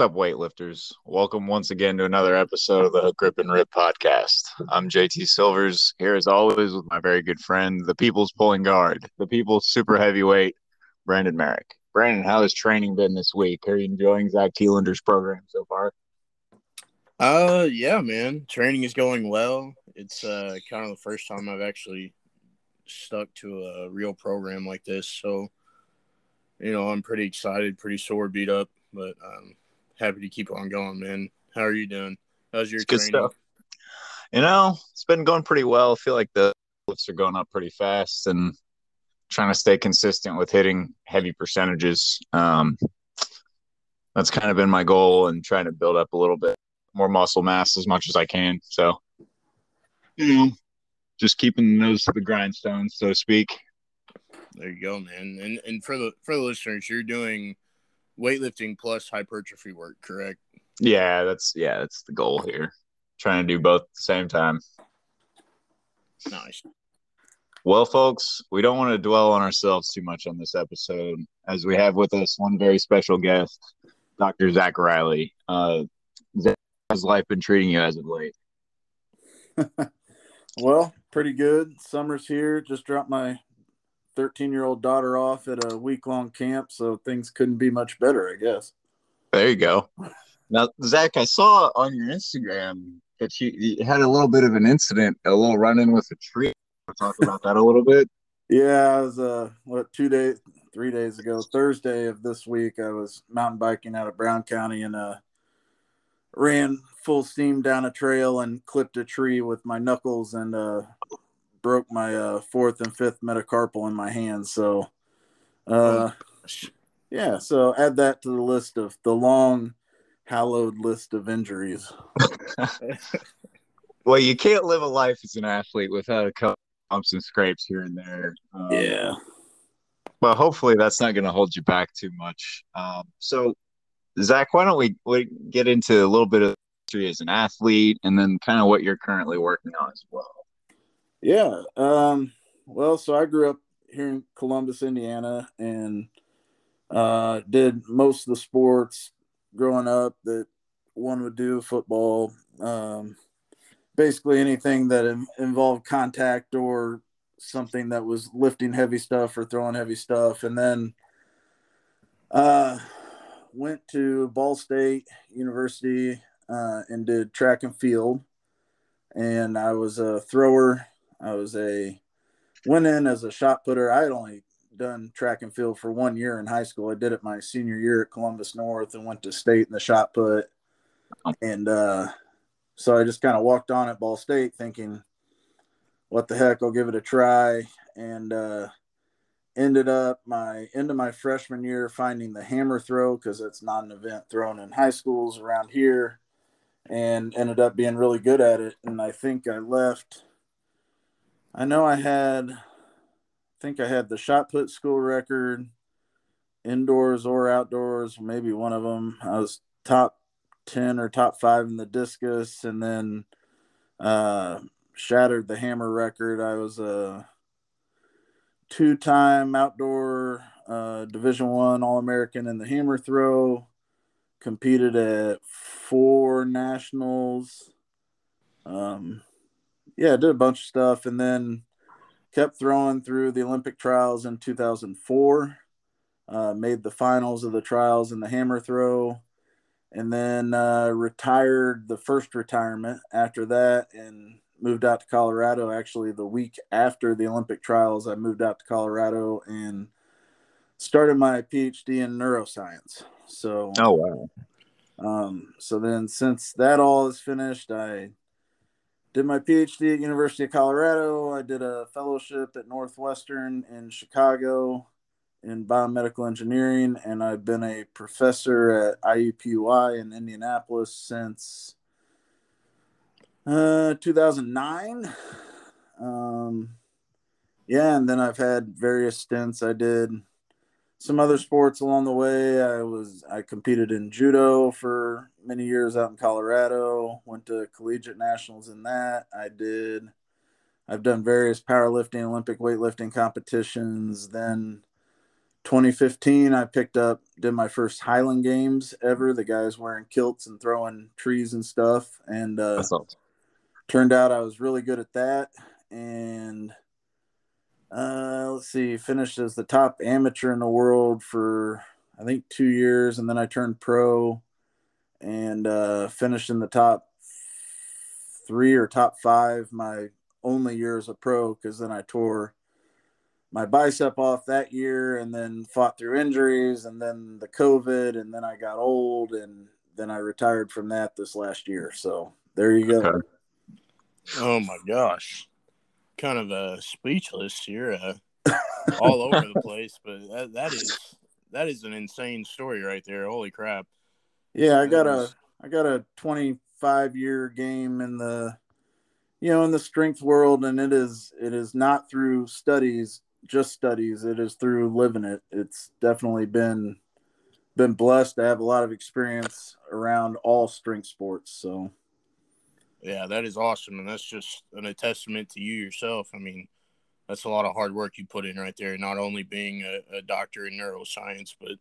What's up, weightlifters? Welcome once again to another episode of the Hook Grip and Rip podcast. I'm JT Silvers, here as always with my very good friend, the people's pulling guard, the people's super heavyweight, Brandon Merrick. Brandon, how has training been this week? Are you enjoying Zach Telander's program so far? Uh, yeah, man. Training is going well. It's uh kind of the first time I've actually stuck to a real program like this, so you know I'm pretty excited, pretty sore, beat up, but um, happy to keep on going, man. How are you doing? How's your good training? stuff. You know, it's been going pretty well. I feel like the lifts are going up pretty fast and trying to stay consistent with hitting heavy percentages. Um, that's kind of been my goal and trying to build up a little bit more muscle mass as much as I can. So, you know, just keeping the nose to the grindstone, so to speak. There you go, man. And and for the for the listeners, you're doing weightlifting plus hypertrophy work, correct? Yeah, that's yeah, that's the goal here. Trying to do both at the same time. Nice. Well, folks, we don't want to dwell on ourselves too much on this episode, as we have with us one very special guest, Dr. Zach Riley. Uh, Zach, how's life been treating you as of late? well, pretty good. Summer's here. Just dropped my 13 year old daughter off at a week long camp, so things couldn't be much better, I guess. There you go. Now, Zach, I saw on your Instagram that you, you had a little bit of an incident, a little run in with a tree. Talk about that a little bit. Yeah, I was uh what two days, three days ago, Thursday of this week, I was mountain biking out of Brown County and uh ran full steam down a trail and clipped a tree with my knuckles and uh broke my uh fourth and fifth metacarpal in my hand. So uh yeah, so add that to the list of the long hallowed list of injuries. well, you can't live a life as an athlete without a couple bumps and scrapes here and there. Um, yeah. But hopefully that's not going to hold you back too much. Um, so, Zach, why don't we, we get into a little bit of history as an athlete and then kind of what you're currently working on as well? Yeah. Um, well, so I grew up here in Columbus, Indiana, and uh, did most of the sports growing up that one would do football, um, basically anything that involved contact or something that was lifting heavy stuff or throwing heavy stuff. And then uh, went to Ball State University uh, and did track and field. And I was a thrower. I was a went in as a shot putter. I had only done track and field for one year in high school. I did it my senior year at Columbus North and went to state in the shot put. And uh, so I just kind of walked on at Ball State thinking, what the heck, I'll give it a try. And uh, ended up my end of my freshman year finding the hammer throw because it's not an event thrown in high schools around here and ended up being really good at it. And I think I left, I know I had I think I had the shot put school record, indoors or outdoors, maybe one of them. I was top 10 or top five in the discus and then uh, shattered the hammer record. I was a two time outdoor uh, Division One All American in the hammer throw, competed at four nationals. Um, yeah, did a bunch of stuff. And then kept throwing through the Olympic trials in 2004, uh, made the finals of the trials in the hammer throw, and then uh, retired the first retirement after that and moved out to Colorado. Actually, the week after the Olympic trials, I moved out to Colorado and started my PhD in neuroscience. So, oh, wow. Um, so then, since that all is finished, I did my PhD at University of Colorado. I did a fellowship at Northwestern in Chicago in biomedical engineering, and I've been a professor at IUPUI in Indianapolis since uh, 2009. Um, yeah, and then I've had various stints. I did some other sports along the way. I was I competed in judo for many years out in Colorado. Went to collegiate nationals in that. I did. I've done various powerlifting, Olympic weightlifting competitions. Then 2015, I picked up, did my first Highland games ever. The guys wearing kilts and throwing trees and stuff. And uh, turned out I was really good at that. And uh, let's see, finished as the top amateur in the world for, I think, two years. And then I turned pro and uh, finished in the top three or top five my only year as a pro because then I tore my bicep off that year and then fought through injuries and then the COVID and then I got old and then I retired from that this last year. So there you go. Okay. Oh my gosh. Kind of uh, speechless here, uh, all over the place, but that, that is that is an insane story right there. Holy crap. Yeah, I got a I got a 25 year game in the you know in the strength world and it is it is not through studies just studies it is through living it it's definitely been been blessed to have a lot of experience around all strength sports so yeah that is awesome and that's just an, a testament to you yourself i mean that's a lot of hard work you put in right there not only being a, a doctor in neuroscience but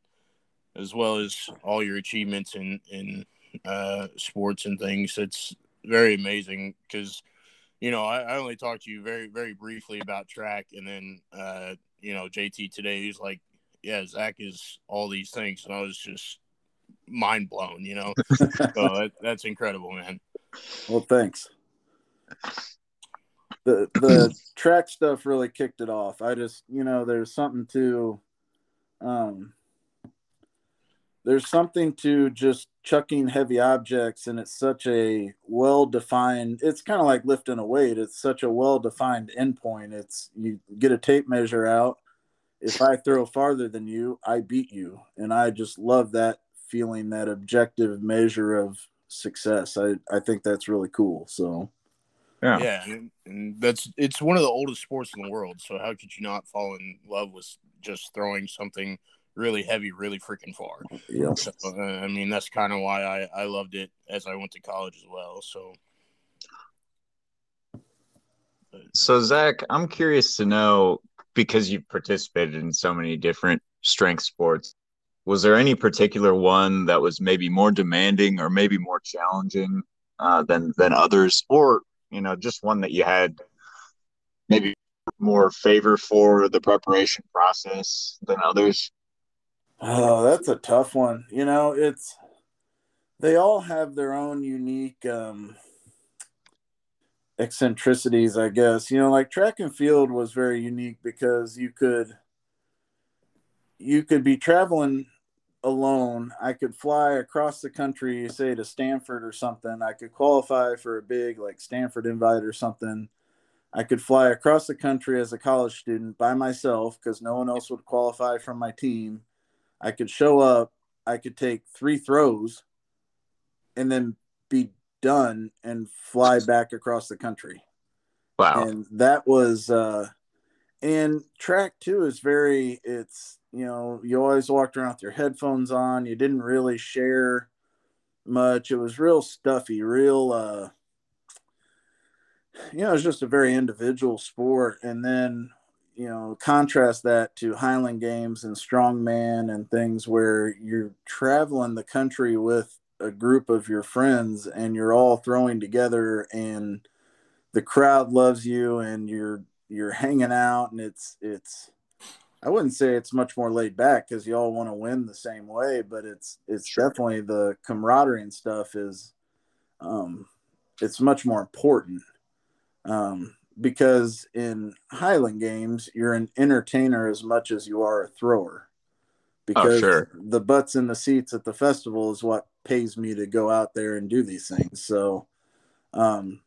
as well as all your achievements in in uh, sports and things it's very amazing because you know, I, I, only talked to you very, very briefly about track, and then, uh, you know, JT today, he's like, "Yeah, Zach is all these things," and I was just mind blown. You know, so that, that's incredible, man. Well, thanks. The the track stuff really kicked it off. I just, you know, there's something to, um, there's something to just chucking heavy objects and it's such a well defined it's kind of like lifting a weight it's such a well defined endpoint it's you get a tape measure out if i throw farther than you i beat you and i just love that feeling that objective measure of success i i think that's really cool so yeah yeah and, and that's it's one of the oldest sports in the world so how could you not fall in love with just throwing something really heavy, really freaking far. Yeah. So, uh, I mean, that's kind of why I, I loved it as I went to college as well. So. So Zach, I'm curious to know because you've participated in so many different strength sports. Was there any particular one that was maybe more demanding or maybe more challenging uh, than than others, or you know, just one that you had maybe more favor for the preparation process than others? Oh, that's a tough one. You know, it's they all have their own unique um eccentricities, I guess. You know, like track and field was very unique because you could you could be traveling alone. I could fly across the country, say to Stanford or something. I could qualify for a big like Stanford invite or something. I could fly across the country as a college student by myself because no one else would qualify from my team I could show up, I could take three throws and then be done and fly back across the country. Wow. And that was uh and track two is very it's you know, you always walked around with your headphones on, you didn't really share much. It was real stuffy, real uh you know, it was just a very individual sport. And then you know, contrast that to Highland Games and Strongman and things where you're traveling the country with a group of your friends and you're all throwing together and the crowd loves you and you're you're hanging out and it's it's I wouldn't say it's much more laid back because you all want to win the same way, but it's it's sure. definitely the camaraderie and stuff is um it's much more important. Um because in Highland games, you're an entertainer as much as you are a thrower. Oh, because oh, sure. the butts in the seats at the festival is what pays me to go out there and do these things. So, um,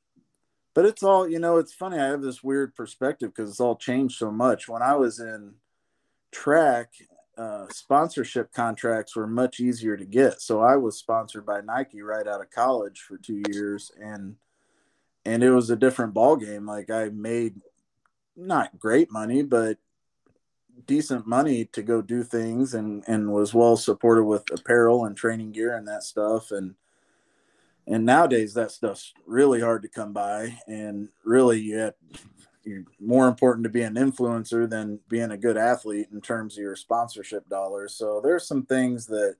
but it's all, you know, it's funny. I have this weird perspective because it's all changed so much. When I was in track, uh, sponsorship contracts were much easier to get. So I was sponsored by Nike right out of college for two years. And and it was a different ball game. Like I made not great money, but decent money to go do things and and was well supported with apparel and training gear and that stuff and and nowadays that stuff's really hard to come by and really you have, you're more important to be an influencer than being a good athlete in terms of your sponsorship dollars. So there's some things that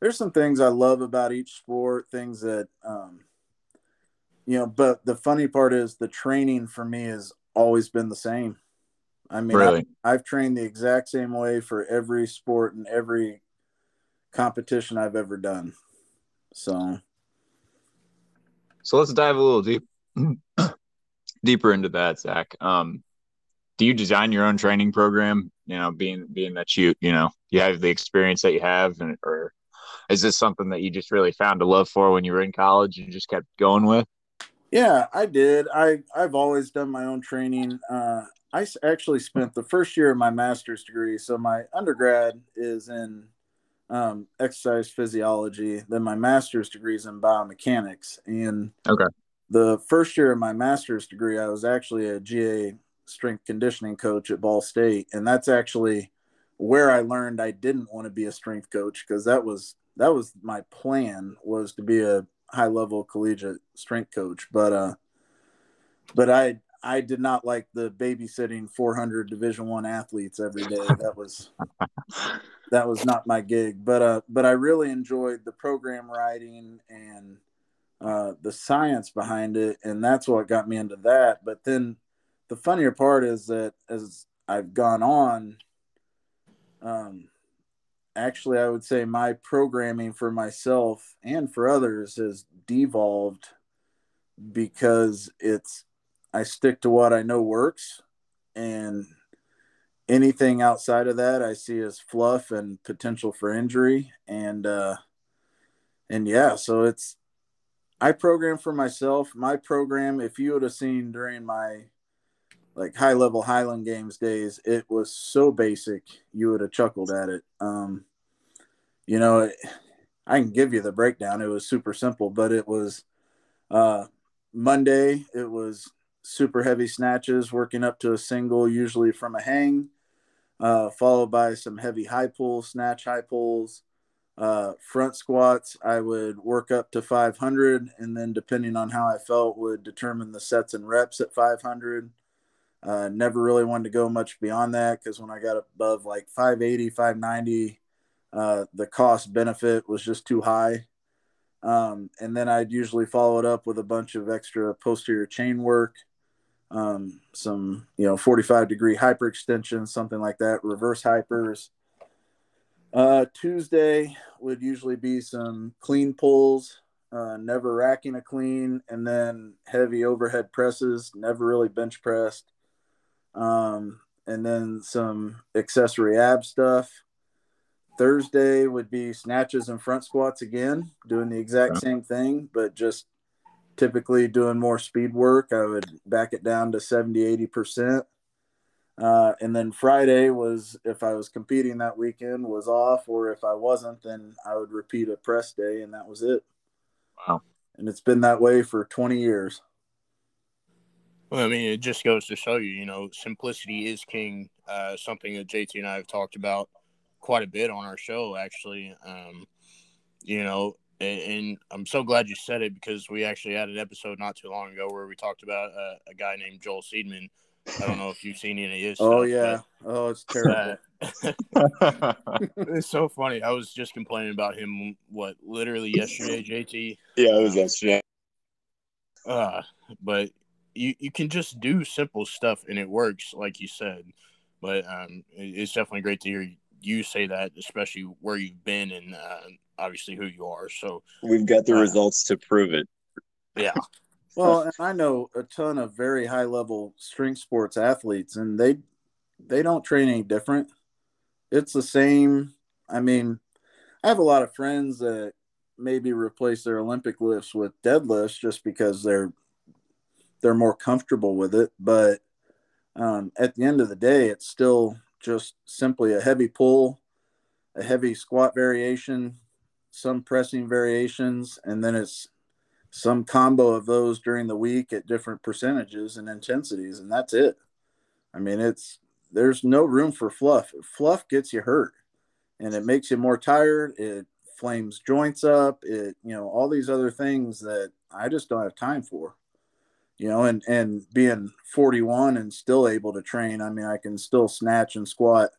there's some things I love about each sport, things that um, you know, but the funny part is the training for me has always been the same. I mean, Really? I, I've trained the exact same way for every sport and every competition I've ever done. So So let's dive a little deep deeper into that, Zach. Um, do you design your own training program? You know, being being that you you know you have the experience that you have, and or is this something that you just really found a love for when you were in college and just kept going with? Yeah, I did. I I've always done my own training. Uh, I actually spent the first year of my master's degree. So my undergrad is in um, exercise physiology. Then my master's degree is in biomechanics. And Okay. The first year of my master's degree, I was actually a GA strength conditioning coach at Ball State, and that's actually where I learned I didn't want to be a strength coach because that was that was my plan was to be a high level collegiate strength coach. But uh but i i did not like the babysitting 400 division one athletes every day. That was that was not my gig. But uh but i really enjoyed the program writing and uh the science behind it and that's what got me into that. But then the funnier part is that as i've gone on um actually i would say my programming for myself and for others has devolved because it's i stick to what i know works and anything outside of that i see as fluff and potential for injury and uh and yeah so it's i program for myself. My program if you would have seen during my like high level highland games days it was so basic you would have chuckled at it. Um you know it, i can give you the breakdown. It was super simple but it was uh monday it was super heavy snatches working up to a single usually from a hang uh followed by some heavy high pulls snatch high pulls uh front squats i would work up to 500 and then depending on how i felt would determine the sets and reps at 500 uh, never really wanted to go much beyond that because when I got above like 580, 590, uh, the cost benefit was just too high. Um, and then I'd usually follow it up with a bunch of extra posterior chain work, um, some, you know, 45 degree hyperextension, something like that, reverse hypers. Uh, Tuesday would usually be some clean pulls, uh, never racking a clean, and then heavy overhead presses, never really bench pressed um, and then some accessory ab stuff. Thursday would be snatches and front squats again, doing the exact Yeah. same thing, but just typically doing more speed work. I would back it down to 70, 80%. Uh, and then Friday was if I was competing that weekend was off, or if I wasn't, then I would repeat a press day, and that was it. Wow. And it's been that way for 20 years. Well, I mean, it just goes to show you, you know, simplicity is king. Uh, something that JT and I have talked about quite a bit on our show, actually. Um, you know, and, and I'm so glad you said it because we actually had an episode not too long ago where we talked about uh, a guy named Joel Seedman. I don't know if you've seen any of his. Oh stuff, yeah. Oh, it's terrible. it's so funny. I was just complaining about him. What literally yesterday, JT. yeah, it was yesterday. Uh, but you you can just do simple stuff and it works, like you said. But um, it- it's definitely great to hear you say that, especially where you've been and uh, obviously who you are. So We've got the Uh, results to prove it. yeah, Well, and I know a ton of very high level strength sports athletes, and they they don't train any different. It's the same. I mean, I have a lot of friends that maybe replace their Olympic lifts with deadlifts just because they're they're more comfortable with it. But um, at the end of the day, it's still just simply a heavy pull, a heavy squat variation, some pressing variations, and then it's some combo of those during the week at different percentages and intensities, and that's it. I mean, it's there's no room for fluff. Fluff gets you hurt, and it makes you more tired. It flames joints up. It you know all these other things that I just don't have time for. you know, and and being 41 and still able to train. I mean, I can still snatch and squat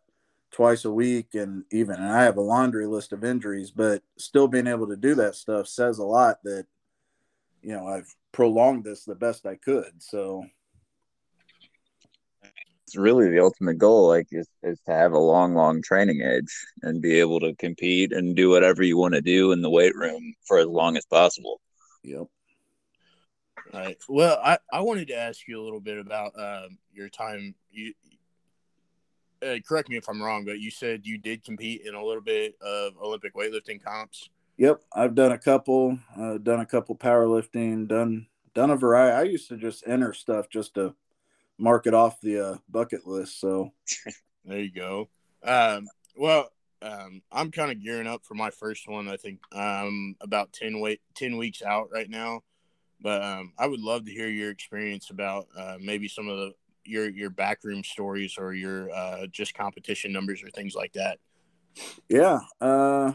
twice a week, and even and I have a laundry list of injuries, but still being able to do that stuff says a lot. That you know, I've prolonged this the best I could. So. It's really the ultimate goal like is, is to have a long long training age and be able to compete and do whatever you want to do in the weight room for as long as possible. Yep. All right. Well i i wanted to ask you a little bit about um, your time. You uh, correct me if i'm wrong but you said you did compete in a little bit of olympic weightlifting comps yep i've done a couple uh, done a couple powerlifting done done a variety i used to just enter stuff just to mark it off the uh, bucket list. So there you go. Um, well, um, I'm kind of gearing up for my first one. I think I'm about 10 wait 10 weeks out right now, but um, I would love to hear your experience about uh, maybe some of the your your backroom stories or your uh, just competition numbers or things like that. Yeah, uh,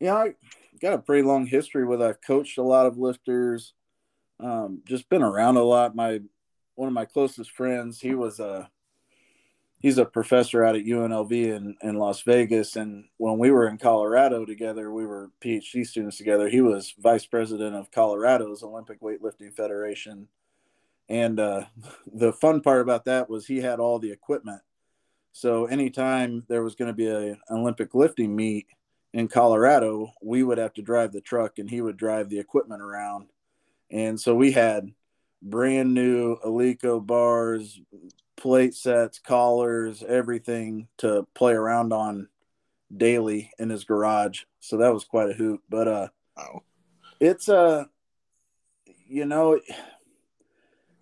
yeah, I got a pretty long history with. I've coached a lot of lifters, um, just been around a lot. My one of my closest friends. He was a he's a professor out at UNLV in, in Las Vegas. And when we were in Colorado together, we were PhD students together. He was vice president of Colorado's Olympic Weightlifting Federation. And uh, the fun part about that was he had all the equipment. So anytime there was going to be a, an Olympic lifting meet in Colorado, we would have to drive the truck and he would drive the equipment around. And so we had brand new Eleiko bars, plate sets, collars, everything to play around on daily in his garage. So that was quite a hoot. But uh oh. it's uh you know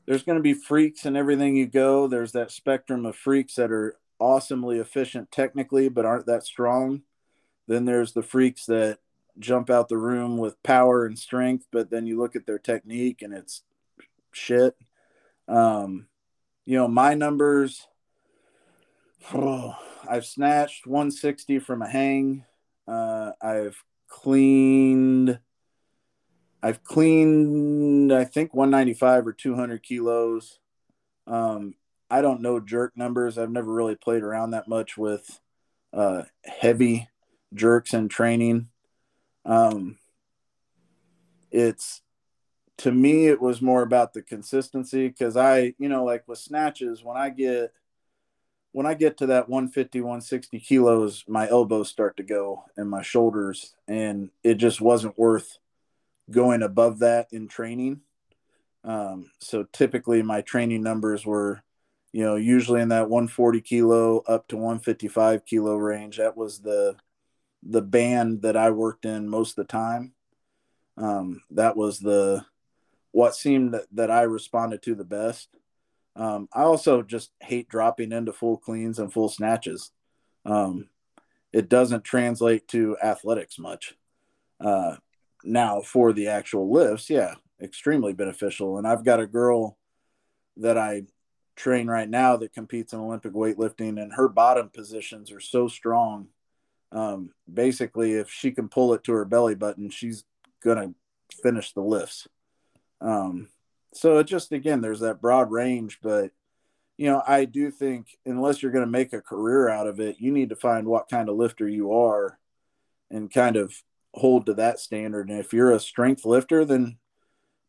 there's going to be freaks and everything you go. There's that spectrum of freaks that are awesomely efficient technically but aren't that strong. Then there's the freaks that jump out the room with power and strength, but then you look at their technique and it's shit. Um, you know, my numbers, oh, I've snatched 160 from a hang. Uh, I've cleaned, I've cleaned, I think 195 or 200 kilos. Um, I don't know jerk numbers. I've never really played around that much with uh, heavy jerks in training. Um, it's to me it was more about the consistency because i you know like with snatches when i get when i get to that 150 160 kilos my elbows start to go and my shoulders and it just wasn't worth going above that in training um, so typically my training numbers were you know usually in that 140 kilo up to 155 kilo range that was the the band that i worked in most of the time um, that was the what seemed that, that I responded to the best. Um, I also just hate dropping into full cleans and full snatches. Um, it doesn't translate to athletics much. Uh, now, for the actual lifts, yeah, extremely beneficial. And I've got a girl that I train right now that competes in Olympic weightlifting, and her bottom positions are so strong. Um, basically, if she can pull it to her belly button, she's to finish the lifts. Um, so it just again, there's that broad range, but you know, I do think unless you're going to make a career out of it, you need to find what kind of lifter you are and kind of hold to that standard. And if you're a strength lifter, then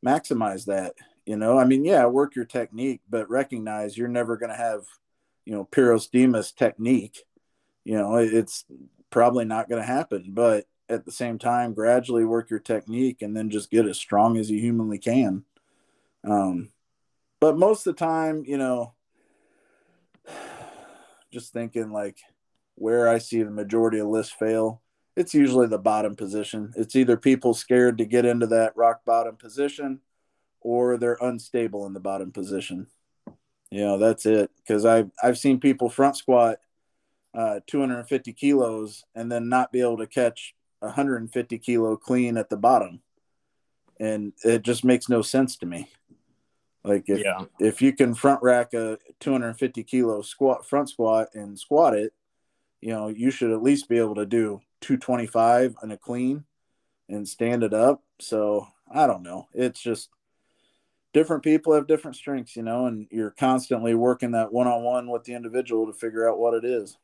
maximize that. You know, I mean, yeah, work your technique, but recognize you're never going to have, you know, Pyrros Dimas technique. You know, it's probably not going to happen, but at the same time gradually work your technique and then just get as strong as you humanly can. Um, but most of the time you know just thinking like where i see the majority of lists fail it's usually the bottom position. It's either people scared to get into that rock bottom position or they're unstable in the bottom position. You know that's it because i've i've seen people front squat uh, 250 kilos and then not be able to catch 150 kilo clean at the bottom and it just makes no sense to me like if, yeah. if you can front rack a 250 kilo squat front squat and squat it you know you should at least be able to do 225 on a clean and stand it up so i don't know it's just different people have different strengths, you know, and you're constantly working that one on one with the individual to figure out what it is.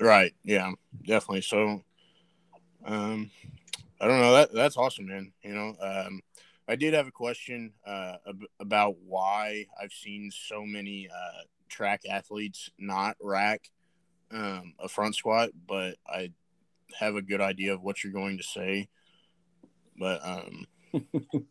Right. Yeah, definitely. So, um, I don't know. That that's awesome, man. You know, um, I did have a question uh, ab- about why I've seen so many uh, track athletes not rack um, a front squat, but I have a good idea of what you're going to say. But um,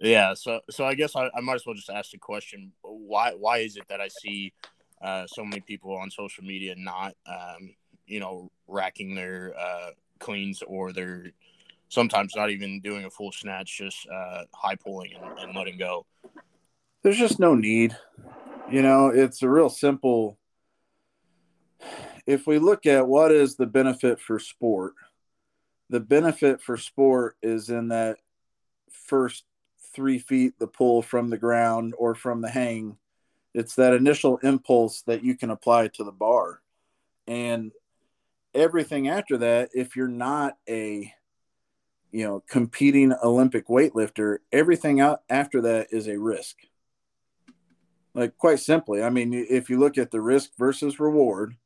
yeah, so so I guess I, I might as well just ask the question: Why why is it that I see uh, so many people on social media not um, you know racking their uh, cleans or their sometimes not even doing a full snatch, just uh, high pulling and, and letting go. There's just no need. You know, it's a real simple. If we look at what is the benefit for sport, the benefit for sport is in that first three feet, the pull from the ground or from the hang. It's that initial impulse that you can apply to the bar. And everything after that, if you're not a you know, competing Olympic weightlifter, everything out after that is a risk. Like quite simply, I mean, if you look at the risk versus reward,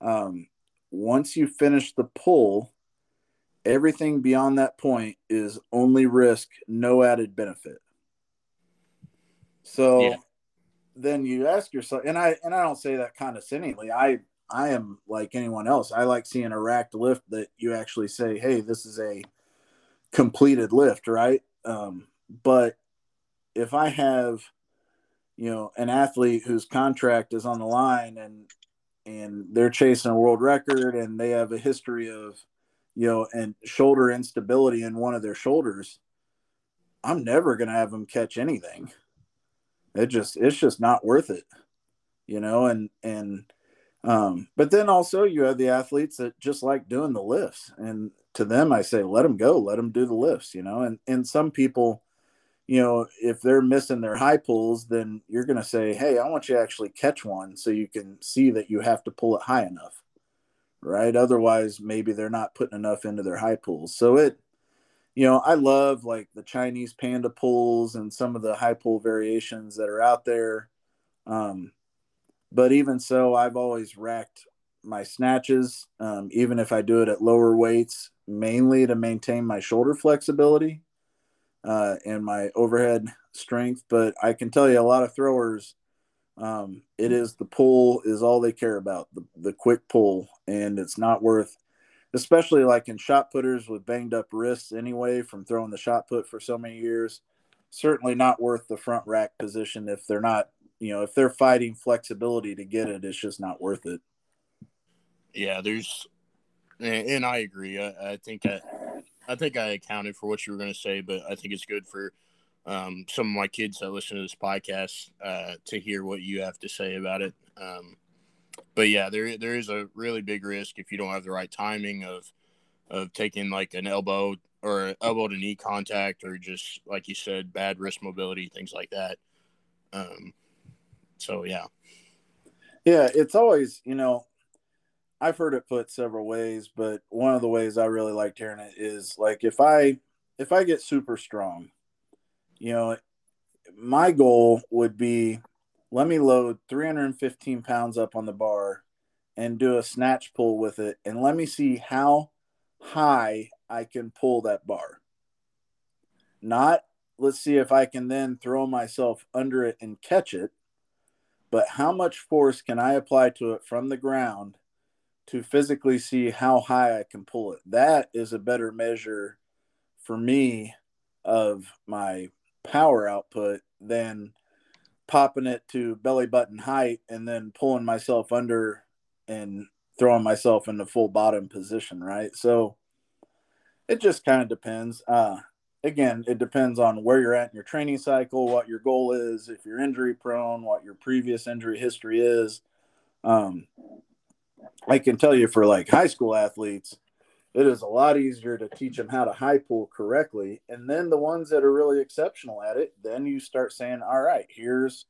um, once you finish the pull, everything beyond that point is only risk, no added benefit. So yeah. Then you ask yourself, and I and I don't say that condescendingly. I I am like anyone else. I like seeing a racked lift that you actually say, "Hey, this is a completed lift, right? Um, but if I have, you know, an athlete whose contract is on the line and and they're chasing a world record and they have a history of, you know, and shoulder instability in one of their shoulders, I'm never going to have them catch anything. It just it's just not worth it, you know, and and um, but then also you have the athletes that just like doing the lifts. And to them i say let them go let them do the lifts you know? And and some people you know if they're missing their high pulls then you're going to say hey i want you to actually catch one so you can see that you have to pull it high enough right? Otherwise maybe they're not putting enough into their high pulls. So it you know i love like the chinese panda pulls and some of the high pull variations that are out there um, but even so i've always racked my snatches, um, even if I do it at lower weights, mainly to maintain my shoulder flexibility uh, and my overhead strength. But I can tell you, a lot of throwers, um, it is the pull is all they care about, the, the quick pull, and it's not worth, especially like in shot putters with banged up wrists anyway from throwing the shot put for so many years. Certainly not worth the front rack position if they're not, you know, if they're fighting flexibility to get it, it's just not worth it yeah, there's, and, I agree. I, I, think I, I think I accounted for what you were going to say, but I think it's good for um, some of my kids that listen to this podcast uh, to hear what you have to say about it. Um, but yeah, there there is a really big risk if you don't have the right timing of of taking like an elbow or elbow to knee contact or just like you said, bad wrist mobility, things like that. Um, so yeah. Yeah, it's always, you know, I've heard it put several ways, but one of the ways I really liked hearing it is like if I if I get super strong, you know, my goal would be let me load 315 pounds up on the bar and do a snatch pull with it and let me see how high I can pull that bar. Not let's see if I can then throw myself under it and catch it, but how much force can I apply to it from the ground to physically see how high I can pull it. That is a better measure for me of my power output than popping it to belly button height and then pulling myself under and throwing myself in the full bottom position, right? So it just kind of depends. Uh, again, it depends on where you're at in your training cycle, what your goal is, if you're injury prone, what your previous injury history is. Um, I can tell you for like high school athletes, it is a lot easier to teach them how to high pull correctly. And then the ones that are really exceptional at it, then you start saying, all right, here's,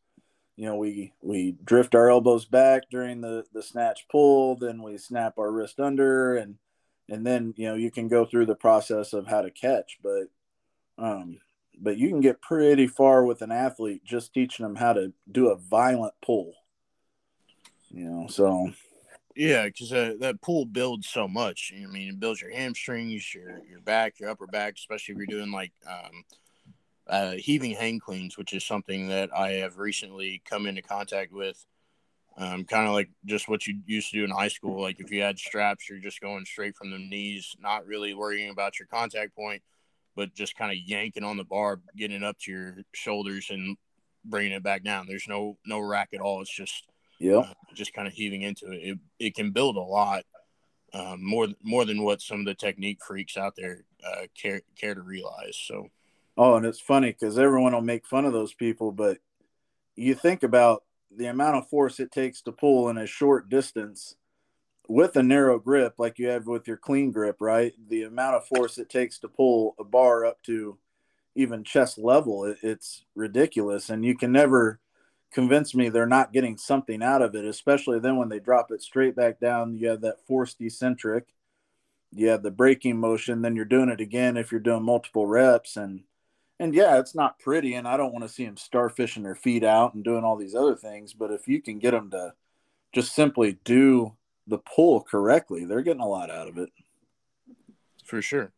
you know, we, we drift our elbows back during the, the snatch pull, then we snap our wrist under and, and then, you know, you can go through the process of how to catch, but, um, but you can get pretty far with an athlete just teaching them how to do a violent pull. You know, so yeah, because uh, that pull builds so much. I mean, it builds your hamstrings, your your back, your upper back, especially if you're doing like um, uh, heaving hang cleans, which is something that I have recently come into contact with. Um, kind of like just what you used to do in high school. Like if you had straps, you're just going straight from the knees, not really worrying about your contact point, but just kind of yanking on the bar, getting it up to your shoulders and bringing it back down. There's no no rack at all. It's just yeah, uh, just kind of heaving into it. It, it can build a lot um, more more than what some of the technique freaks out there uh, care care to realize. So, oh, and it's funny because everyone will make fun of those people, but you think about the amount of force it takes to pull in a short distance with a narrow grip like you have with your clean grip, right? The amount of force it takes to pull a bar up to even chest level, it, it's ridiculous. And you can never convince me they're not getting something out of it, especially then when they drop it straight back down. You have that forced eccentric, you have the braking motion, then you're doing it again if you're doing multiple reps. And and yeah, it's not pretty, and I don't want to see them starfishing their feet out and doing all these other things. But if you can get them to just simply do the pull correctly, they're getting a lot out of it. For sure.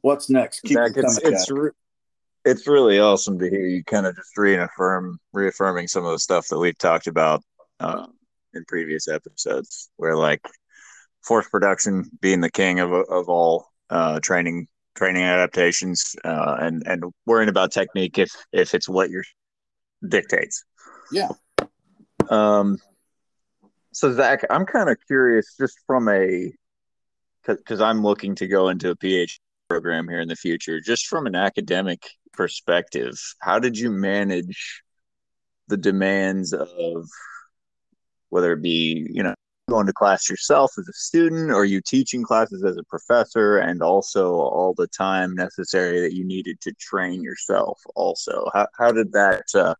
What's next? Keep Zach, it's it's, re- it's really awesome to hear you kind of just reaffirm reaffirming some of the stuff that we've talked about uh, in previous episodes, where like force production being the king of of all uh, training training adaptations, uh, and and worrying about technique if if it's what your dictates. Yeah. Um, so Zach, I'm kind of curious, just from a, because I'm looking to go into a PhD program here in the future, just from an academic perspective, how did you manage the demands of whether it be, you know, going to class yourself as a student or you teaching classes as a professor and also all the time necessary that you needed to train yourself also? How, how did that uh,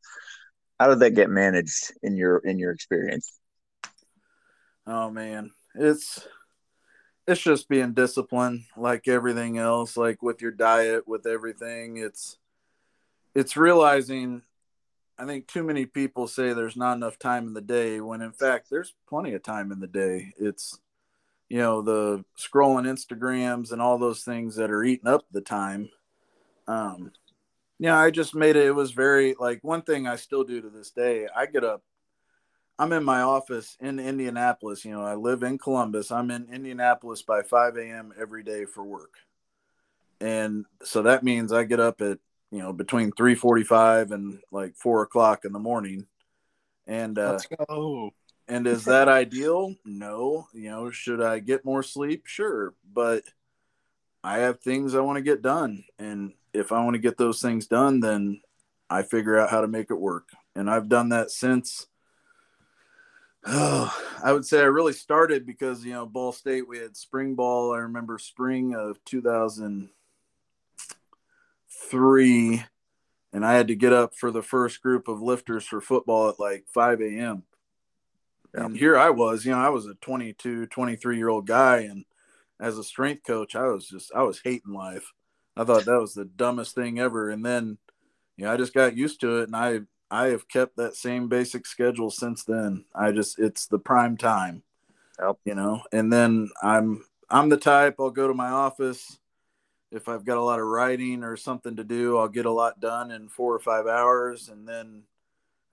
how did that get managed in your in your experience? Oh man. It's it's just being disciplined like everything else like with your diet with everything. It's it's realizing i think too many people say there's not enough time in the day when in fact there's plenty of time in the day it's you know the scrolling instagrams and all those things that are eating up the time um yeah, I just made it. It was very like one thing I still do to this day. I get up. I'm in my office in Indianapolis. You know, I live in Columbus. I'm in Indianapolis by 5 a.m. every day for work, and so that means I get up at you know between 3:45 and like four o'clock in the morning. And uh, let's go. And is that ideal? No. You know, should I get more sleep? Sure, but I have things I want to get done, and if I want to get those things done, then I figure out how to make it work. And I've done that since. Oh, I would say I really started because you know Ball State we had spring ball. I remember spring of 2003, and I had to get up for the first group of lifters for football at like 5 a.m. Yeah. And here I was, you know, I was a 22, 23 year old guy, and as a strength coach, I was just I was hating life. I thought that was the dumbest thing ever. And then, you know, I just got used to it, and I I have kept that same basic schedule since then. I just it's the prime time, yep. you know. And then I'm I'm the type I'll go to my office if I've got a lot of writing or something to do. I'll get a lot done in four or five hours, and then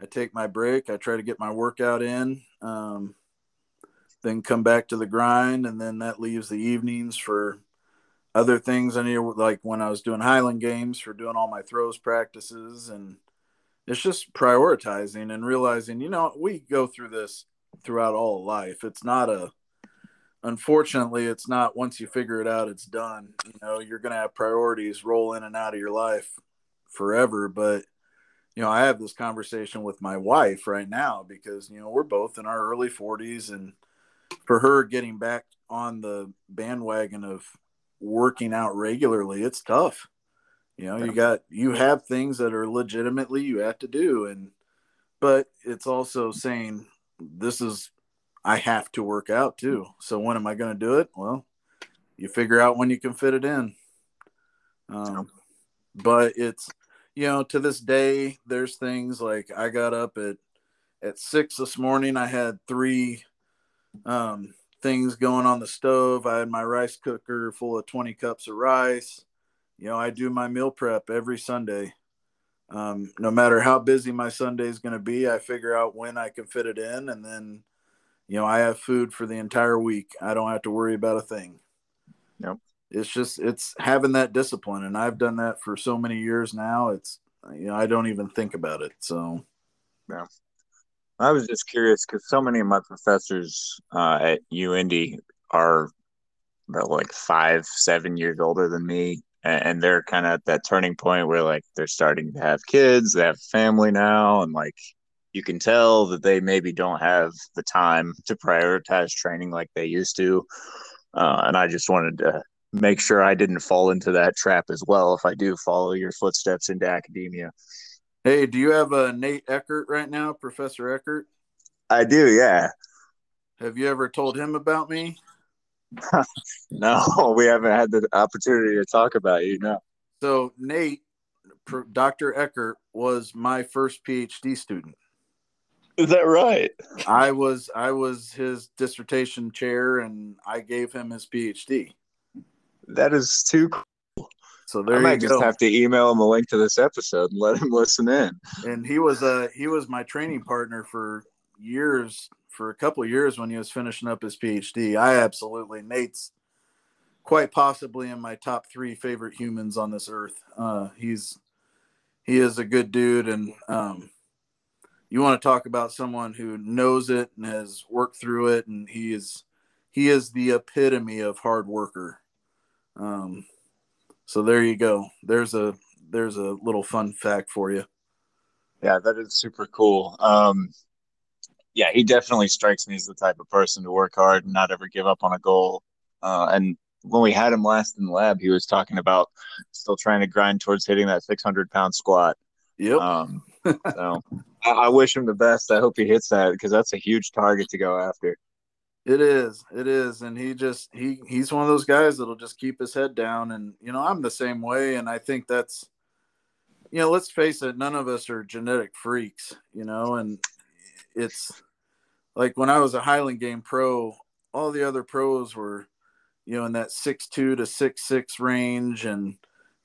I take my break. I try to get my workout in. Um, then come back to the grind, and then that leaves the evenings for other things I need, like when I was doing Highland Games for doing all my throws practices, and it's just prioritizing and realizing, you know, we go through this throughout all life. It's not a, unfortunately, it's not once you figure it out, it's done. You know, you're going to have priorities roll in and out of your life forever. But, you know, I have this conversation with my wife right now because, you know, we're both in our early 40s and for her getting back on the bandwagon of working out regularly, it's tough. You know, you got you have things that are legitimately you have to do and but it's also saying this is I have to work out too. So when am I going to do it? Well, you figure out when you can fit it in. Um, but it's you know to this day there's things like I got up at at six this morning. I had three um, things going on the stove. I had my rice cooker full of 20 cups of rice. You know, I do my meal prep every Sunday. Um, no matter how busy my Sunday is going to be, I figure out when I can fit it in, and then, you know, I have food for the entire week. I don't have to worry about a thing. Yep. It's just it's having that discipline, and I've done that for so many years now. It's you know I don't even think about it. So, yeah. I was just curious because so many of my professors uh, at UIndy are about like five, seven years older than me, and they're kind of at that turning point where like they're starting to have kids, they have family now, and like you can tell that they maybe don't have the time to prioritize training like they used to. Uh, and I just wanted to make sure I didn't fall into that trap as well if I do follow your footsteps into academia. Hey, do you have a Nate Eckert right now, Professor Eckert? I do, yeah. Have you ever told him about me? no, we haven't had the opportunity to talk about you. No. So Nate, Dr. Eckert was my first PhD student. Is that right? I was I was his dissertation chair, and I gave him his PhD. That is too cool. So there you go. I might just have to email him a link to this episode and let him listen in. And he was a he was my training partner for years, for a couple years when he was finishing up his PhD. I absolutely Nate's quite possibly in my top three favorite humans on this earth. Uh, he's he is a good dude, and um, you want to talk about someone who knows it and has worked through it, and he is he is the epitome of hard worker. Um, so there you go. There's a there's a little fun fact for you. Yeah, that is super cool. Um, yeah, he definitely strikes me as the type of person to work hard and not ever give up on a goal. Uh, and when we had him last in the lab, he was talking about still trying to grind towards hitting that 600 pound squat. Yep. Um, so I, wish him the best. I hope he hits that because that's a huge target to go after. It is. It is. And he just he he's one of those guys that'll just keep his head down and you know, I'm the same way and I think that's you know, let's face it, none of us are genetic freaks, you know, and it's like when I was a Highland game pro, all the other pros were, you know, in that six two to six six range and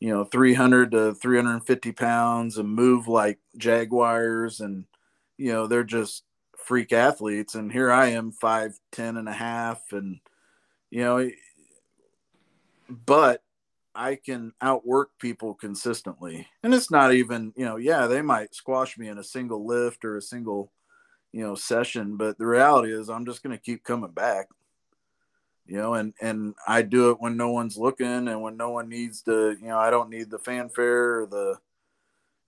you know, 300 to 350 pounds and move like jaguars and you know, they're just freak athletes. And here i am five ten and a half and you know but i can outwork people consistently. And it's not even you know yeah they might squash me in a single lift or a single you know session but the reality is i'm just going to keep coming back you know and and i do it when no one's looking and when no one needs to you know i don't need the fanfare or the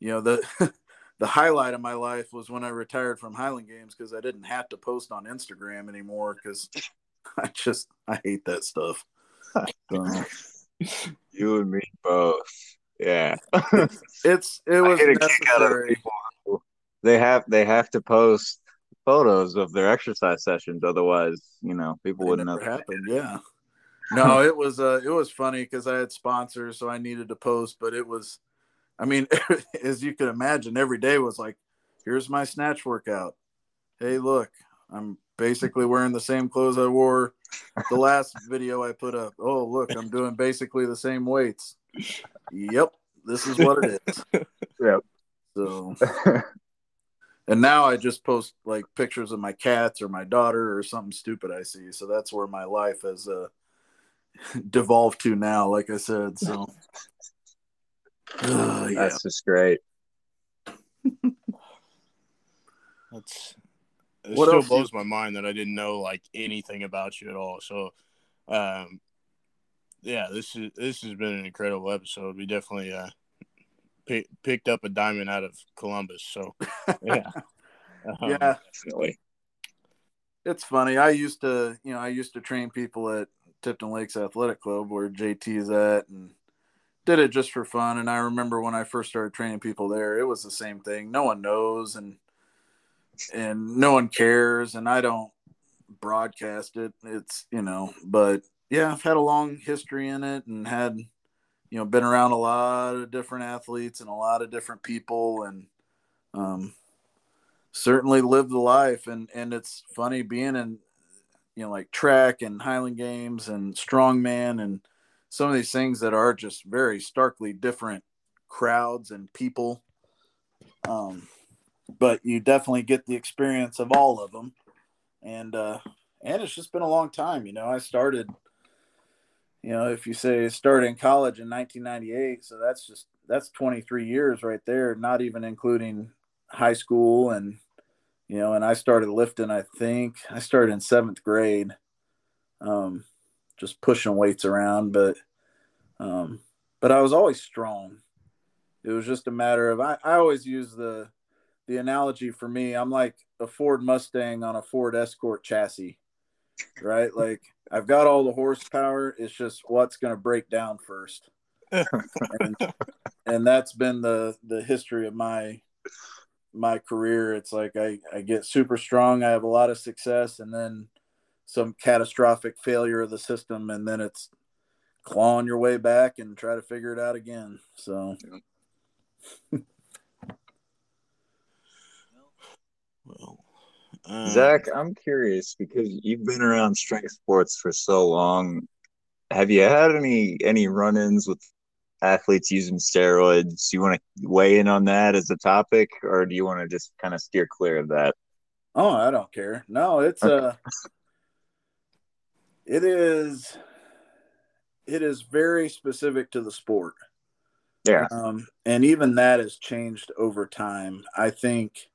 you know the the highlight of my life was when I retired from Highland Games because I didn't have to post on Instagram anymore because I just I hate that stuff. So, you and me both. Yeah, it's it was necessary. They have they have to post photos of their exercise sessions, otherwise, you know, people wouldn't know. Happened, yeah. No, it was uh it was funny because I had sponsors, so I needed to post, but it was I mean, as you can imagine, every day was like, here's my snatch workout. Hey, look, I'm basically wearing the same clothes I wore the last video I put up. Oh, look, I'm doing basically the same weights. Yep, this is what it is. yep. So, and now I just post like pictures of my cats or my daughter or something stupid I see. So that's where my life has uh, devolved to now, like I said. So, Oh, yeah. That's just great. That's it what still blows you... my mind that I didn't know like anything about you at all. So, um, yeah, this is this has been an incredible episode. We definitely uh p- picked up a diamond out of Columbus. So, yeah, um, yeah, definitely. It's funny. I used to, you know, I used to train people at Tipton Lakes Athletic Club where JT is at, and did it just for fun. And I remember when I first started training people there, it was the same thing. No one knows and and no one cares, and I don't broadcast it. It's you know, but yeah, I've had a long history in it and had you know, been around a lot of different athletes and a lot of different people, and um, certainly lived the life. And and it's funny being in, you know, like track and Highland Games and strongman and some of these things that are just very starkly different crowds and people. Um, but you definitely get the experience of all of them, and uh, and it's just been a long time. You know, I started, you know, if you say started in college in 1998, so that's just that's 23 years right there, not even including high school and you know, and I started lifting. I think I started in seventh grade, um, just pushing weights around, but um, but I was always strong. It was just a matter of I, I always use the the analogy for me. I'm like a Ford Mustang on a Ford Escort chassis right? Like I've got all the horsepower. It's just what's going to break down first. and, and that's been the the history of my my career. It's like I, I get super strong. I have a lot of success and then some catastrophic failure of the system. And then it's clawing your way back and try to figure it out again. So, well, um, Zach, I'm curious because you've been around strength sports for so long. Have you had any any run-ins with athletes using steroids? You want to weigh in on that as a topic, or do you want to just kind of steer clear of that? Oh, I don't care. No, it's uh it is it is very specific to the sport. Yeah. Um, and even that has changed over time. I think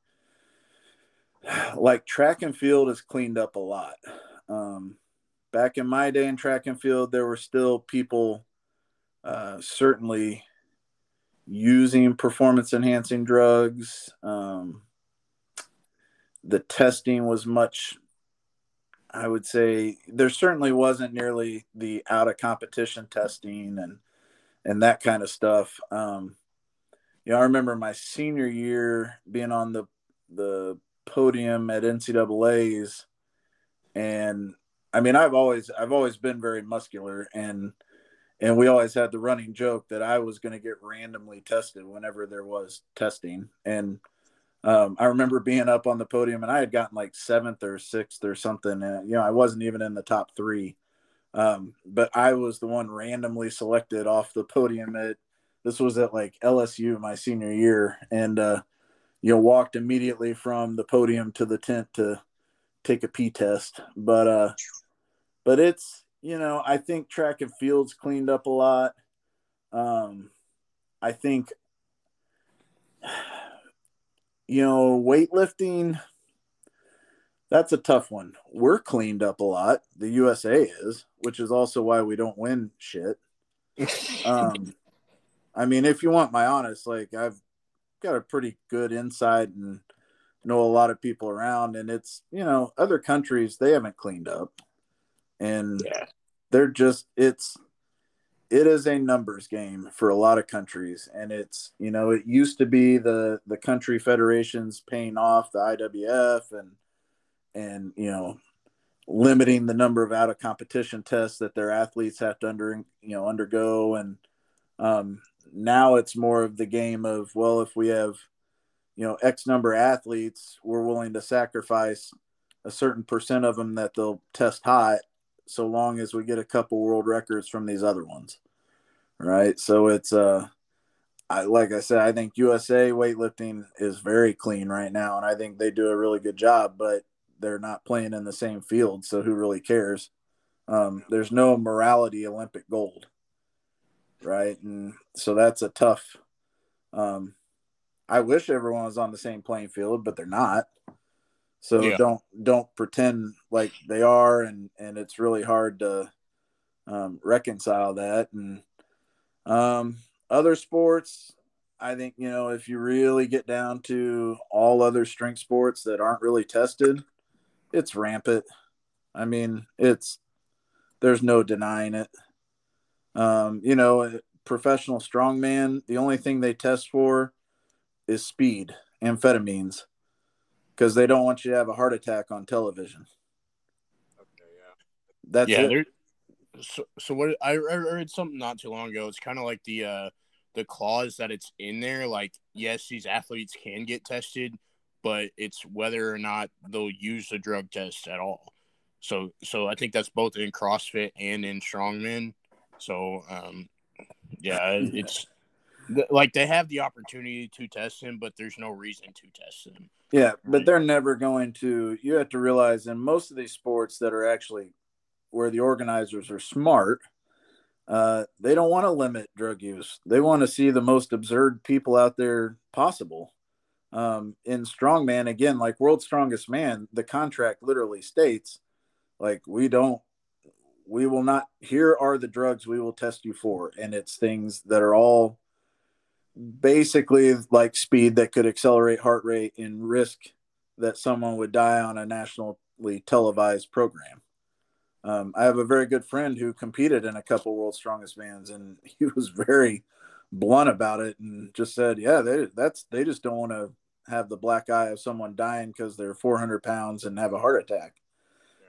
like track and field has cleaned up a lot. Um, back in my day in track and field, there were still people uh, certainly using performance enhancing drugs. Um, the testing was much, I would say, there certainly wasn't nearly the out of competition testing and and that kind of stuff. Um, you know, I remember my senior year being on the the podium at NCAA's, and I mean, I've always I've always been very muscular, and and we always had the running joke that I was going to get randomly tested whenever there was testing, and um, I remember being up on the podium, and I had gotten like seventh or sixth or something, and you know I wasn't even in the top three, um, but I was the one randomly selected off the podium at this was at like LSU my senior year, and uh, you know, walked immediately from the podium to the tent to take a P test. But uh but it's you know, I think track and fields cleaned up a lot. Um I think you know, weightlifting that's a tough one. We're cleaned up a lot. The USA is, which is also why we don't win shit. Um I mean, if you want my honest, like I've got a pretty good insight and know a lot of people around and it's you know other countries they haven't cleaned up. And yeah. they're just it's it is a numbers game for a lot of countries. And it's you know it used to be the the country federations paying off the IWF and and you know limiting the number of out of competition tests that their athletes have to under you know undergo. And um now it's more of the game of well if we have you know x number of athletes we're willing to sacrifice a certain percent of them that they'll test hot so long as we get a couple world records from these other ones right so it's uh I, like I said, I think USA weightlifting is very clean right now, and I think they do a really good job. But they're not playing in the same field, so who really cares? Um, there's no morality Olympic gold right? And so that's a tough. Um, I wish everyone was on the same playing field, but they're not. So yeah. don't don't pretend like they are, and and it's really hard to um, reconcile that. And um, other sports, I think you know if you really get down to all other strength sports that aren't really tested, it's rampant. I mean, it's there's no denying it. Um, you know, professional strongman, the only thing they test for is speed, amphetamines, because they don't want you to have a heart attack on television. Okay, yeah. That's yeah, it. So, so what I read something not too long ago. It's kind of like the uh, the clause that it's in there. Like, yes, these athletes can get tested, but it's whether or not they'll use the drug test at all. So, so I think that's both in CrossFit and in strongman. So, um, yeah, it's like they have the opportunity to test him, but there's no reason to test him. Yeah, but they're never going to. You have to realize in most of these sports that are actually where the organizers are smart, uh, they don't want to limit drug use. They want to see the most absurd people out there possible. Um, in strongman, again, like World's Strongest Man, the contract literally states, like, we don't, we will not, here are the drugs we will test you for. And it's things that are all basically like speed that could accelerate heart rate and risk that someone would die on a nationally televised program. Um, I have a very good friend who competed in a couple World's Strongest Mans, and he was very blunt about it and just said, "Yeah, they that's they just don't want to have the black eye of someone dying because they're 400 pounds and have a heart attack."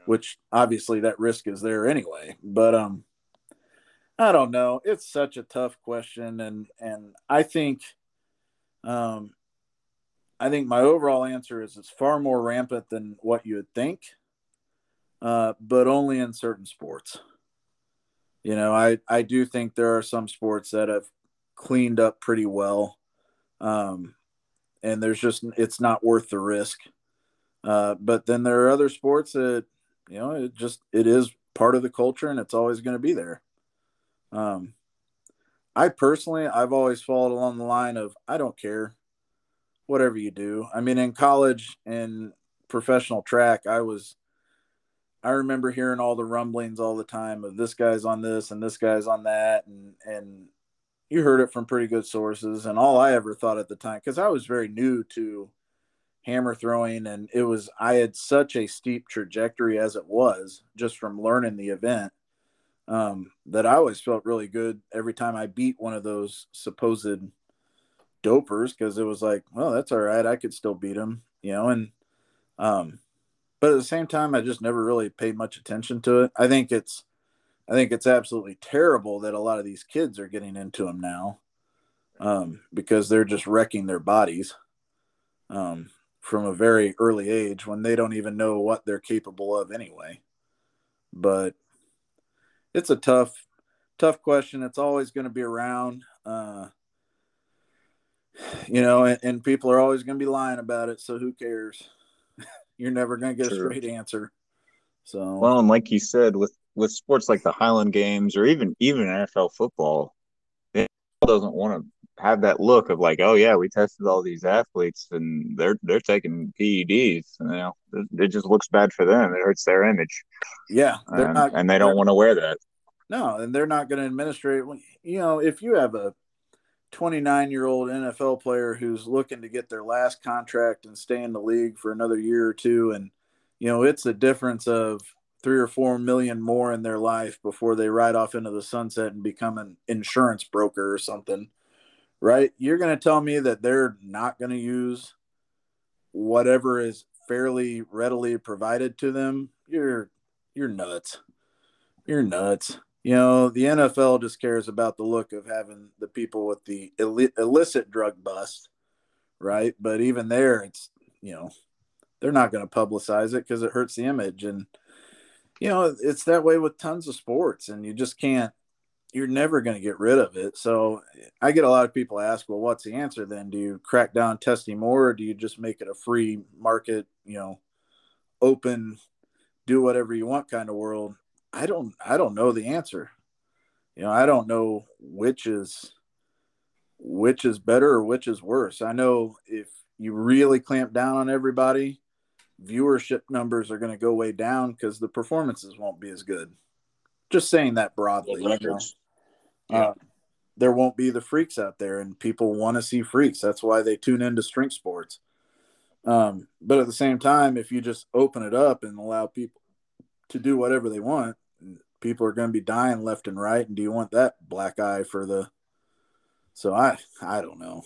Which obviously that risk is there anyway. But um, I don't know. It's such a tough question, and and I think, um, I think my overall answer is it's far more rampant than what you would think, uh, but only in certain sports. You know, I I do think there are some sports that have cleaned up pretty well, um, and there's just it's not worth the risk. Uh, but then there are other sports that you know it just it is part of the culture and it's always going to be there. Um, I personally, I've always followed along the line of I don't care, whatever you do. I mean, in college and professional track, I was, I remember hearing all the rumblings all the time of this guy's on this and this guy's on that, and and you heard it from pretty good sources. And all I ever thought at the time, because I was very new to hammer throwing, and it was I had such a steep trajectory as it was just from learning the event um, that I always felt really good every time I beat one of those supposed dopers because it was like, well, that's all right. I could still beat him, you know. And um, but at the same time, I just never really paid much attention to it. I think it's, I think it's absolutely terrible that a lot of these kids are getting into them now, um, because they're just wrecking their bodies, um, from a very early age when they don't even know what they're capable of anyway. But it's a tough, tough question. It's always going to be around. Uh, you know, and, and, people are always going to be lying about it. So who cares? You're never going to get True. a straight answer. So well, and like you said, with with sports like the Highland Games or even even NFL football, it doesn't want to have that look of like, oh yeah, we tested all these athletes and they're they're taking PEDs. You know, it just looks bad for them. It hurts their image. Yeah, and, not, and they don't want to wear that. No, and they're not going to administrate. You know, if you have a 29 year old NFL player who's looking to get their last contract and stay in the league for another year or two, and you know, it's a difference of three or four million more in their life before they ride off into the sunset and become an insurance broker or something, right? You're going to tell me that they're not going to use whatever is fairly readily provided to them. You're you're nuts. You're nuts. You know, the NFL just cares about the look of having the people with the illicit drug bust, right? But even there, it's, you know, they're not going to publicize it because it hurts the image. And, you know, it's that way with tons of sports, and you just can't, you're never going to get rid of it. So I get a lot of people ask, well, what's the answer then? Do you crack down testing more, or do you just make it a free market, you know, open, do whatever you want kind of world? I don't I don't know the answer. You know, I don't know which is which is better or which is worse. I know if you really clamp down on everybody, viewership numbers are going to go way down because the performances won't be as good. Just saying that broadly. You know? Yeah. uh, there won't be the freaks out there, and people want to see freaks. That's why they tune into strength sports. Um, but at the same time, if you just open it up and allow people to do whatever they want, people are going to be dying left and right. And do you want that black eye for the? So I I don't know.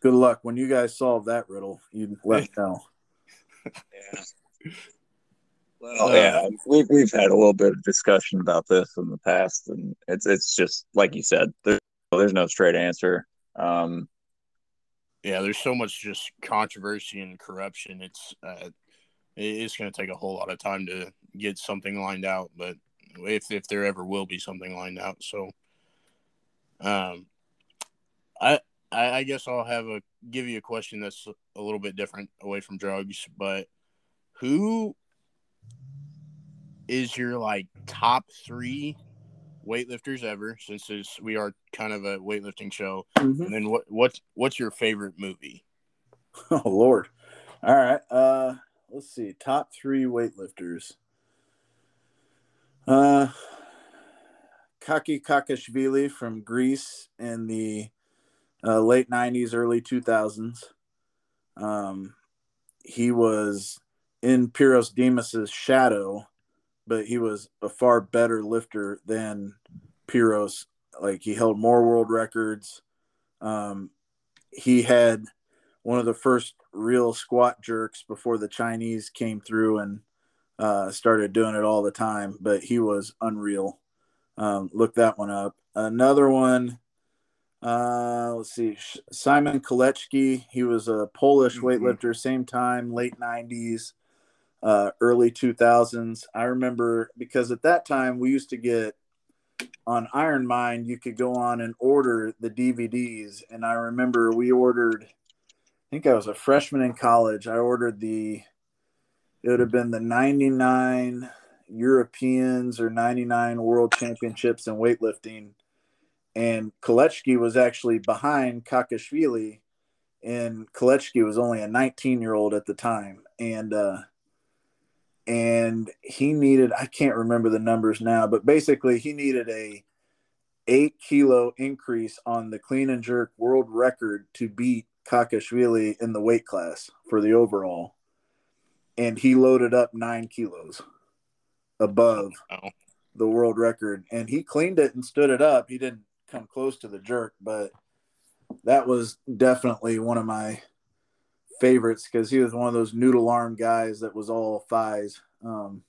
Good luck when you guys solve that riddle. You let me know. yeah. Well, uh, yeah, we've we've had a little bit of discussion about this in the past, and it's it's just like you said, there's there's no straight answer. Um, yeah, there's so much just controversy and corruption. It's uh, it's going to take a whole lot of time to get something lined out, but if if there ever will be something lined out, so um, I I guess I'll have a give you a question that's a little bit different away from drugs, but who is your like top three weightlifters ever? Since this, we are kind of a weightlifting show, mm-hmm. and then what what what's your favorite movie? Oh Lord! All right, uh, let's see. Top three weightlifters. Uh, Kakhi Kakhiashvili from Greece in the uh, late '90s, early 2000s. Um, he was in Pyrros Dimas's shadow, but he was a far better lifter than Pyrros. Like he held more world records. Um, he had one of the first real squat jerks before the Chinese came through and uh, started doing it all the time. But he was unreal. Um, look that one up. Another one uh, let's see, Simon Kolecki. He was a Polish mm-hmm. weightlifter, same time, late '90s, uh, early 2000s. I remember because at that time we used to get on IronMind. You could go on and order the DVDs, and I remember we ordered. I think I was a freshman in college. I ordered the. It would have been the '99 Europeans or '99 World Championships in weightlifting and Kolecki was actually behind Kakhiashvili, and Kolecki was only a 19 year old at the time, and uh, and he needed I can't remember the numbers now, but basically he needed a eight kilo increase on the clean and jerk world record to beat Kakhiashvili in the weight class for the overall, and he loaded up nine kilos above. Oh. The world record, and he cleaned it and stood it up. He didn't come close to the jerk, but that was definitely one of my favorites because he was one of those noodle arm guys that was all thighs. Um,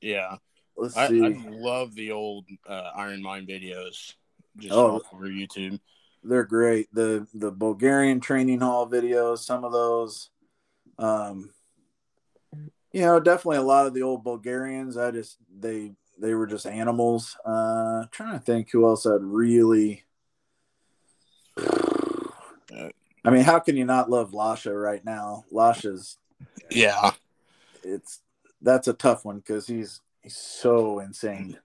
yeah, let's I, see. I love the old uh, IronMind videos just oh, over YouTube. They're great. The the Bulgarian training hall videos, some of those. Um, you know, definitely a lot of the old Bulgarians. I just they they were just animals. Uh, trying to think who else I'd really. I mean, how can you not love Lasha right now? Lasha's, yeah, it's that's a tough one because he's he's so insane.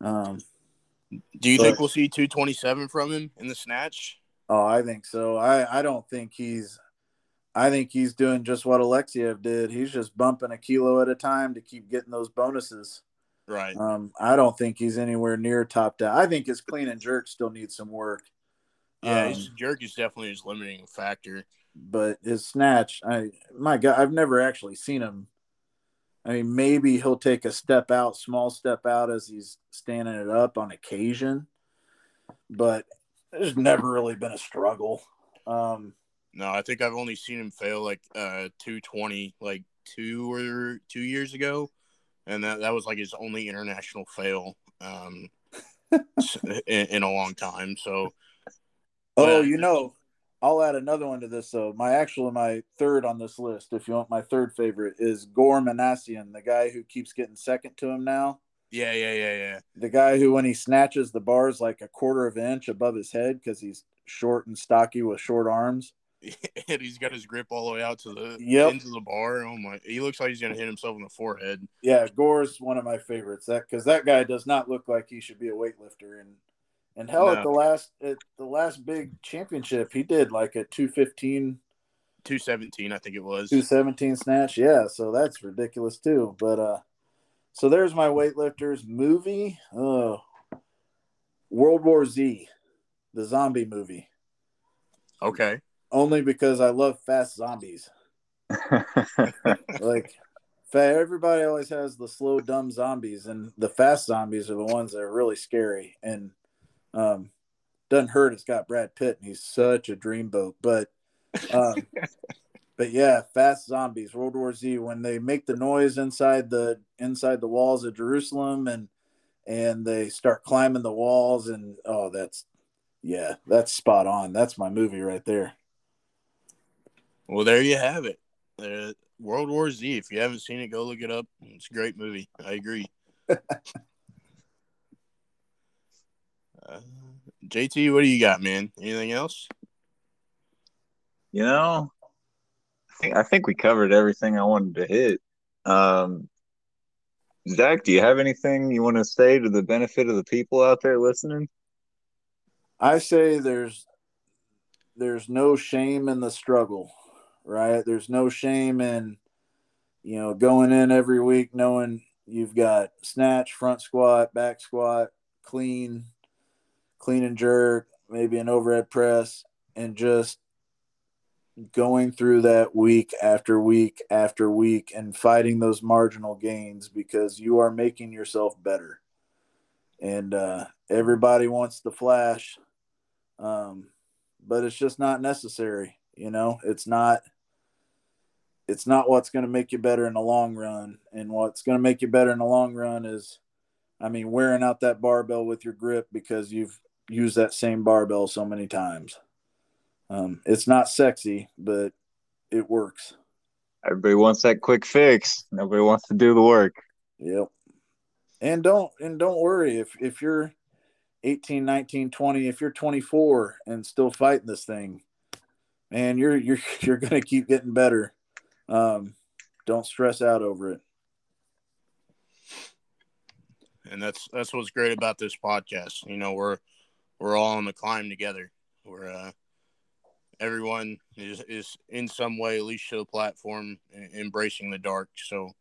Um, do you but, think we'll see 227 from him in the snatch? Oh, I think so. I I don't think he's. I think he's doing just what Alexiev did. He's just bumping a kilo at a time to keep getting those bonuses. Right. Um, I don't think he's anywhere near top down. I think his clean and jerk still needs some work. Yeah, um, his jerk is definitely his limiting factor. But his snatch, I my God, I've never actually seen him. I mean, maybe he'll take a step out, small step out as he's standing it up on occasion, but there's never really been a struggle. Um, no, I think I've only seen him fail like uh 220 like two or two years ago and that that was like his only international fail um, in, in, a long time. So, oh, you know, I'll add another one to this. So, my actual my third on this list, if you want my third favorite, is Gor Minasyan, the guy who keeps getting second to him now. Yeah, yeah, yeah, yeah. The guy who, when he snatches the bars like a quarter of an inch above his head because he's short and stocky with short arms. and he's got his grip all the way out to the yep. into the bar. Oh my! He looks like he's gonna hit himself in the forehead. Yeah, Gor's one of my favorites. That because that guy does not look like he should be a weightlifter. And and hell, no. at the last at the last big championship, he did like a two fifteen. 217 i think it was 217 snatch yeah so that's ridiculous too but uh so there's my weightlifters movie oh world war z the zombie movie okay only because I love fast zombies. like, everybody always has the slow, dumb zombies, and the fast zombies are the ones that are really scary. And um, doesn't hurt. It's got Brad Pitt, and he's such a dreamboat. But um, but yeah, fast zombies, World War Z, when they make the noise inside the inside the walls of Jerusalem and and they start climbing the walls and oh that's yeah, that's spot on. That's my movie right there. Well, there you have it. Uh, World War Z. If you haven't seen it, go look it up. It's a great movie. I agree. uh, JT, what do you got, man? Anything else? You know, I think, I think we covered everything I wanted to hit. Um, Zach, do you have anything you want to say to the benefit of the people out there listening? I say there's there's no shame in the struggle, right? There's no shame in you know going in every week knowing you've got snatch, front squat, back squat, clean, clean and jerk, maybe an overhead press, and just going through that week after week after week and fighting those marginal gains because you are making yourself better. And uh, everybody wants the flash, um, but it's just not necessary. You know, it's not. It's not what's going to make you better in the long run. And what's going to make you better in the long run is, I mean, wearing out that barbell with your grip because you've used that same barbell so many times. Um, it's not sexy, but it works. Everybody wants that quick fix. Nobody wants to do the work. Yep. And don't and don't worry if if you're 18, 19, 20, if you're 24 and still fighting this thing, man, you're you're you're going to keep getting better. Um, don't stress out over it. And that's that's what's great about this podcast. You know, we're we're all on the climb together. We're uh everyone is, is in some way, at least to the platform, embracing the dark. So,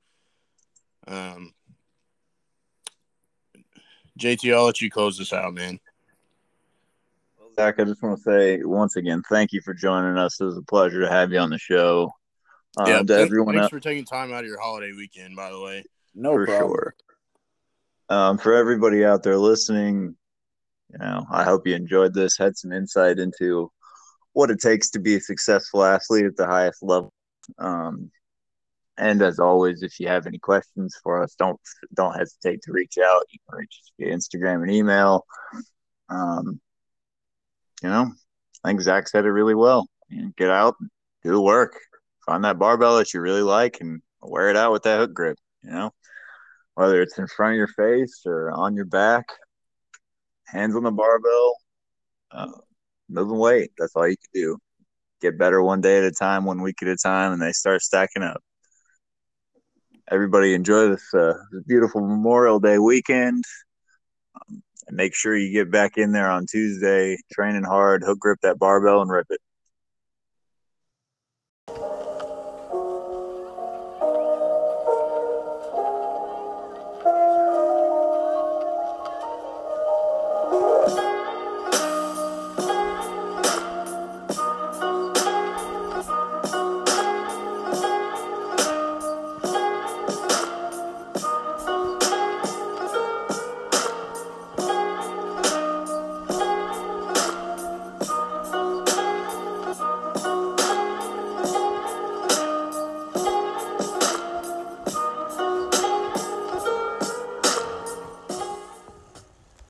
um, JT, I'll let you close this out, man. Well, Zach, I just want to say once again, thank you for joining us. It was a pleasure to have you on the show. Um, yeah, to everyone thanks else, for taking time out of your holiday weekend, by the way. No for problem. sure. Um, for everybody out there listening, you know, I hope you enjoyed this, had some insight into what it takes to be a successful athlete at the highest level. Um, and as always, if you have any questions for us, don't don't hesitate to reach out. You can reach us via Instagram and email. Um, you know, I think Zach said it really well. You know, get out, do the work, find that barbell that you really like, and wear it out with that hook grip. You know, whether it's in front of your face or on your back, hands on the barbell, uh, moving weight. That's all you can do. Get better one day at a time, one week at a time, and they start stacking up. Everybody enjoy this, uh, this beautiful Memorial Day weekend. Um, and make sure you get back in there on Tuesday, training hard, hook grip that barbell, and rip it.